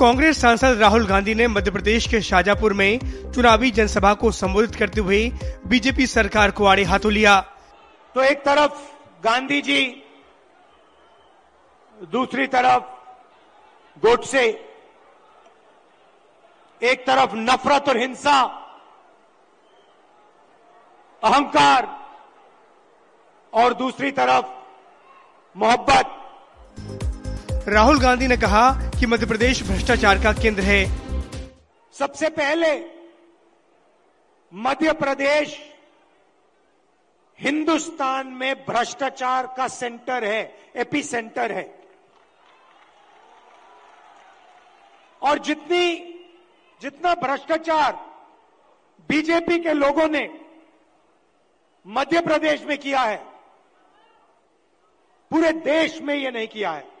कांग्रेस सांसद राहुल गांधी ने मध्य प्रदेश के शाजापुर में चुनावी जनसभा को संबोधित करते हुए बीजेपी सरकार को आड़े हाथों लिया। तो एक तरफ़ गांधी जी दूसरी तरफ़ गोडसे एक तरफ़ नफरत और हिंसा अहंकार और दूसरी तरफ़ मोहब्बत। राहुल गांधी ने कहा कि मध्य प्रदेश भ्रष्टाचार का केंद्र है। सबसे पहले मध्य प्रदेश हिंदुस्तान में भ्रष्टाचार का सेंटर है एपी सेंटर है। और जितनी, जितना भ्रष्टाचार बीजेपी के लोगों ने मध्य प्रदेश में किया है, पूरे देश में यह नहीं किया है।